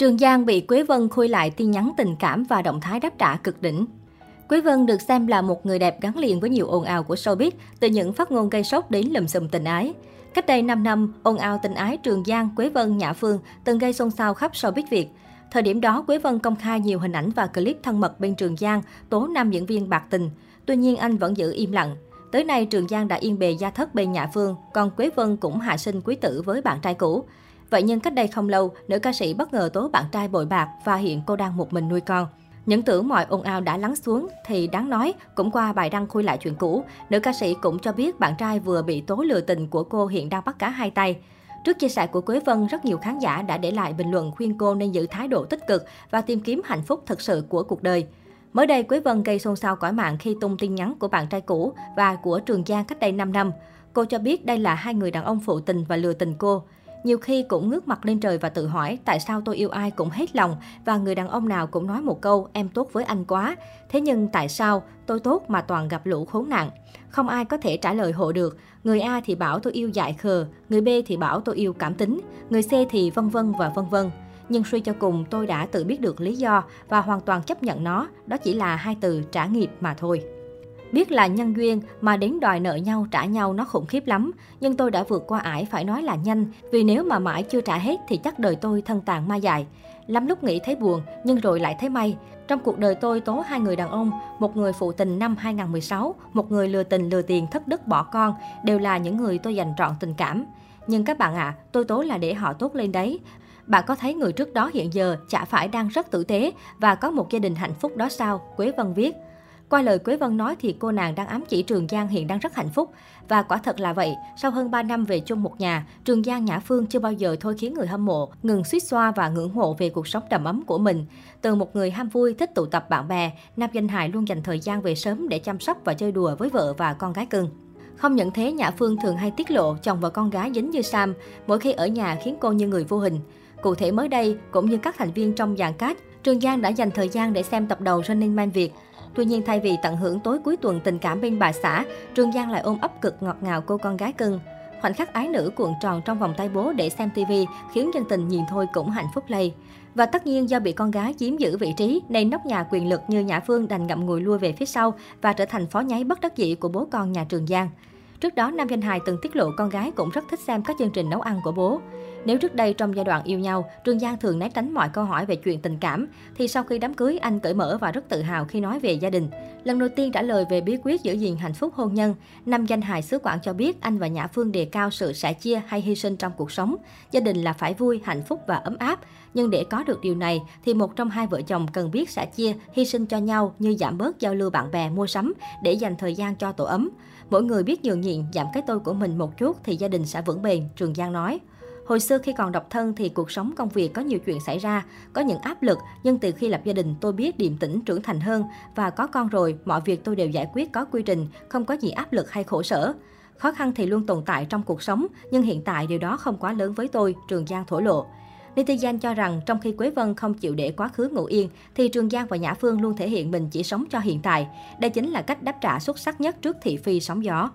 Trường Giang bị Quế Vân khui lại tin nhắn tình cảm và động thái đáp trả cực đỉnh. Quế Vân được xem là một người đẹp gắn liền với nhiều ồn ào của showbiz, từ những phát ngôn gây sốc đến lùm xùm tình ái. Cách đây 5 năm, ồn ào tình ái Trường Giang, Quế Vân, Nhã Phương từng gây xôn xao khắp showbiz Việt. Thời điểm đó, Quế Vân công khai nhiều hình ảnh và clip thân mật bên Trường Giang, tố nam diễn viên bạc tình. Tuy nhiên, anh vẫn giữ im lặng. Tới nay, Trường Giang đã yên bề gia thất bên Nhã Phương, còn Quế Vân cũng hạ sinh quý tử với bạn trai cũ. Vậy nhưng cách đây không lâu, nữ ca sĩ bất ngờ tố bạn trai bội bạc và hiện cô đang một mình nuôi con. Những tưởng mọi ồn ào đã lắng xuống thì đáng nói, cũng qua bài đăng khui lại chuyện cũ, nữ ca sĩ cũng cho biết bạn trai vừa bị tố lừa tình của cô hiện đang bắt cá hai tay. Trước chia sẻ của Quế Vân, rất nhiều khán giả đã để lại bình luận khuyên cô nên giữ thái độ tích cực và tìm kiếm hạnh phúc thật sự của cuộc đời. Mới đây, Quế Vân gây xôn xao cõi mạng khi tung tin nhắn của bạn trai cũ và của Trường Giang cách đây 5 năm. Cô cho biết đây là hai người đàn ông phụ tình và lừa tình cô. Nhiều khi cũng ngước mặt lên trời và tự hỏi tại sao tôi yêu ai cũng hết lòng và người đàn ông nào cũng nói một câu em tốt với anh quá. Thế nhưng tại sao tôi tốt mà toàn gặp lũ khốn nạn? Không ai có thể trả lời hộ được. Người A thì bảo tôi yêu dại khờ, người B thì bảo tôi yêu cảm tính, người C thì vân vân và vân vân. Nhưng suy cho cùng tôi đã tự biết được lý do và hoàn toàn chấp nhận nó, đó chỉ là hai từ trả nghiệp mà thôi. Biết là nhân duyên mà đến đòi nợ nhau trả nhau nó khủng khiếp lắm, nhưng tôi đã vượt qua ải phải nói là nhanh, vì nếu mà mãi chưa trả hết thì chắc đời tôi thân tàn ma dài Lắm lúc nghĩ thấy buồn, nhưng rồi lại thấy may. Trong cuộc đời tôi tố hai người đàn ông, một người phụ tình năm 2016, một người lừa tình lừa tiền thất đức bỏ con, đều là những người tôi dành trọn tình cảm. Nhưng các bạn ạ, à, tôi tố là để họ tốt lên đấy. Bạn có thấy người trước đó hiện giờ chả phải đang rất tử tế và có một gia đình hạnh phúc đó sao? Quế Vân viết. Qua lời Quế Vân nói thì cô nàng đang ám chỉ Trường Giang hiện đang rất hạnh phúc. Và quả thật là vậy, sau hơn 3 năm về chung một nhà, Trường Giang Nhã Phương chưa bao giờ thôi khiến người hâm mộ ngừng suýt xoa và ngưỡng mộ về cuộc sống đầm ấm của mình. Từ một người ham vui, thích tụ tập bạn bè, nam danh hài luôn dành thời gian về sớm để chăm sóc và chơi đùa với vợ và con gái cưng. Không nhận thế, Nhã Phương thường hay tiết lộ chồng và con gái dính như Sam, mỗi khi ở nhà khiến cô như người vô hình. Cụ thể mới đây, cũng như các thành viên trong dàn cát, Trường Giang đã dành thời gian để xem tập đầu Running Man Việt. Tuy nhiên thay vì tận hưởng tối cuối tuần tình cảm bên bà xã, Trường Giang lại ôm ấp cực ngọt ngào cô con gái cưng. Khoảnh khắc ái nữ cuộn tròn trong vòng tay bố để xem TV khiến dân tình nhìn thôi cũng hạnh phúc lây. Và tất nhiên do bị con gái chiếm giữ vị trí nên nóc nhà quyền lực như Nhã Phương đành ngậm ngùi lui về phía sau và trở thành phó nháy bất đắc dĩ của bố con nhà Trường Giang. Trước đó, nam danh hài từng tiết lộ con gái cũng rất thích xem các chương trình nấu ăn của bố. Nếu trước đây trong giai đoạn yêu nhau, Trương Giang thường né tránh mọi câu hỏi về chuyện tình cảm, thì sau khi đám cưới anh cởi mở và rất tự hào khi nói về gia đình. Lần đầu tiên trả lời về bí quyết giữ gìn hạnh phúc hôn nhân, nam danh hài xứ Quảng cho biết anh và Nhã Phương đề cao sự sẻ chia hay hy sinh trong cuộc sống. Gia đình là phải vui, hạnh phúc và ấm áp. Nhưng để có được điều này thì một trong hai vợ chồng cần biết sẻ chia, hy sinh cho nhau như giảm bớt giao lưu bạn bè mua sắm để dành thời gian cho tổ ấm. Mỗi người biết nhường nhịn, giảm cái tôi của mình một chút thì gia đình sẽ vững bền, Trường Giang nói. Hồi xưa khi còn độc thân thì cuộc sống công việc có nhiều chuyện xảy ra, có những áp lực, nhưng từ khi lập gia đình tôi biết điềm tĩnh trưởng thành hơn và có con rồi, mọi việc tôi đều giải quyết có quy trình, không có gì áp lực hay khổ sở. Khó khăn thì luôn tồn tại trong cuộc sống, nhưng hiện tại điều đó không quá lớn với tôi, Trường Giang thổ lộ. Netizen cho rằng trong khi Quế Vân không chịu để quá khứ ngủ yên, thì Trường Giang và Nhã Phương luôn thể hiện mình chỉ sống cho hiện tại. Đây chính là cách đáp trả xuất sắc nhất trước thị phi sóng gió.